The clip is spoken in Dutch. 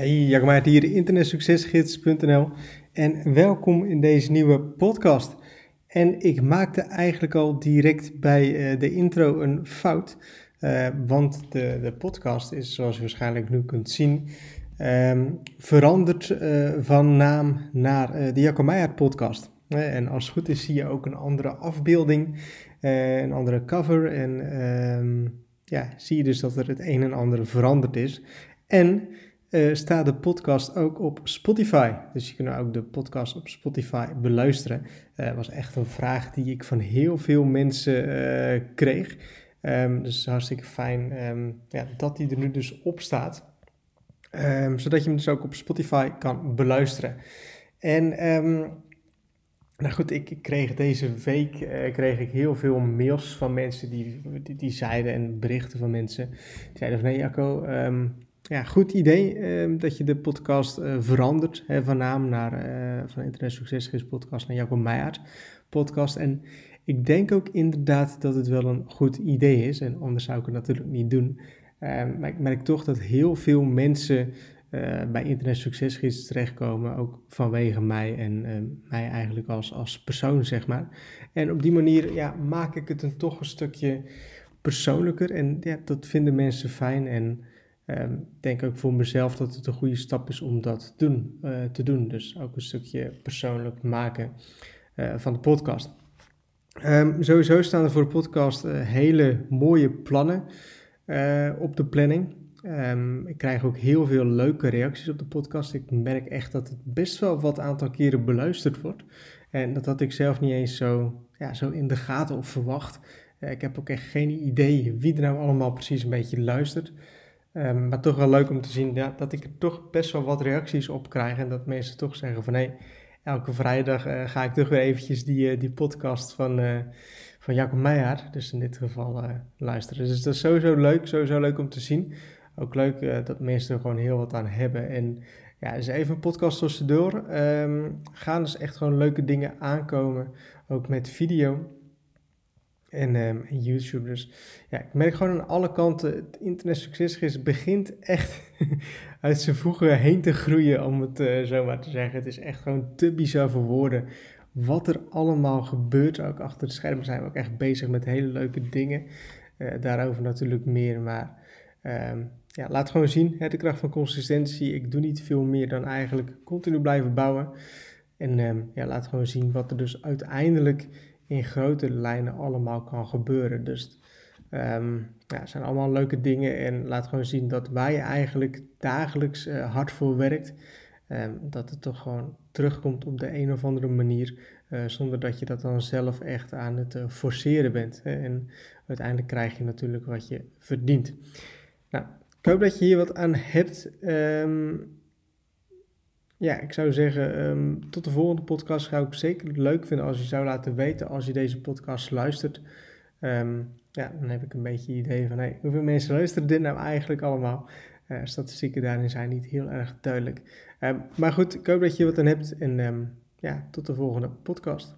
Hey, Jacco hier, internetsuccesgids.nl en welkom in deze nieuwe podcast. En ik maakte eigenlijk al direct bij uh, de intro een fout, uh, want de, de podcast is, zoals je waarschijnlijk nu kunt zien, um, veranderd uh, van naam naar de Meijer podcast. en als het goed is zie je ook een andere afbeelding, een andere cover en um, ja, zie je dus dat er het een en ander veranderd is. En uh, staat de podcast ook op Spotify. Dus je kunt ook de podcast op Spotify beluisteren. Dat uh, was echt een vraag die ik van heel veel mensen uh, kreeg. Um, dus hartstikke fijn um, ja, dat die er nu dus op staat. Um, zodat je hem dus ook op Spotify kan beluisteren. En nou goed, ik, kreeg deze week kreeg ik heel veel mails van mensen die, die, die, zeiden en berichten van mensen. Die zeiden van nee Jacco, ja, goed idee uh, dat je de podcast uh, verandert hè, van naam naar uh, van Internet Succesgids podcast naar Jacob Meijer podcast. En ik denk ook inderdaad dat het wel een goed idee is. En anders zou ik het natuurlijk niet doen. Ehm, maar ik merk toch dat heel veel mensen eh, bij Internet Succesgids terechtkomen. Ook vanwege mij en ehm, mij eigenlijk als, als persoon, zeg maar. En op die manier ja, maak ik het dan toch een stukje persoonlijker. En ja, dat vinden mensen fijn. En Ehm, ik denk ook voor mezelf dat het een goede stap is om dat doen, uh, te doen. Dus ook een stukje persoonlijk maken uh, van de podcast. Um, sowieso staan er voor de podcast uh, hele mooie plannen op de planning. Um, ik krijg ook heel veel leuke reacties op de podcast. Ik merk echt dat het best wel wat aantal keren beluisterd wordt. En dat had ik zelf niet eens zo, ja, zo in de gaten of verwacht. ik heb ook echt geen idee wie er nou allemaal precies een beetje luistert. Um, maar toch wel leuk om te zien ja, dat ik er toch best wel wat reacties op krijg. En dat mensen toch zeggen van hé, elke vrijdag uh, ga ik toch weer eventjes die, uh, die podcast van, uh, van Jacob Meijer, dus in dit geval, luisteren. Dus dat is sowieso leuk, sowieso leuk om te zien. Ook leuk dat mensen er gewoon heel wat aan hebben. En ja, dus even een podcast tussendoor. Um, gaan dus echt gewoon leuke dingen aankomen, ook met video. En, um, en, YouTube. Ja, ik merk gewoon aan alle kanten, het internet succesgids begint echt uit zijn voegen heen te groeien, om het uh, zo maar te zeggen. Het is echt gewoon te bizar voor woorden wat er allemaal gebeurt. Ook achter de schermen zijn we ook echt bezig met hele leuke dingen. Uh, daarover natuurlijk meer, maar um, ja, laat gewoon zien, de kracht van consistentie. Ik doe niet veel meer dan eigenlijk continu blijven bouwen. En um, ja, laat gewoon zien wat er dus uiteindelijk in grote lijnen allemaal kan gebeuren. Dus um, ja, zijn allemaal leuke dingen en laat gewoon zien dat je eigenlijk dagelijks uh, hard voor werkt, um, dat het toch gewoon terugkomt op de een of andere manier, uh, zonder dat je dat dan zelf echt aan het uh, forceren bent. Hè? En uiteindelijk krijg je natuurlijk wat je verdient. Nou, ik hoop dat je hier wat aan hebt. Um, ja, ik zou zeggen, um, tot de volgende podcast. Zou ik zeker leuk vinden als je zou laten weten als je deze podcast luistert. Um, ja, dan heb ik een beetje idee van hey, hoeveel mensen luisteren dit nou eigenlijk allemaal. Uh, statistieken daarin zijn niet heel erg duidelijk. Um, maar goed, ik hoop dat je wat aan hebt en ja, tot de volgende podcast.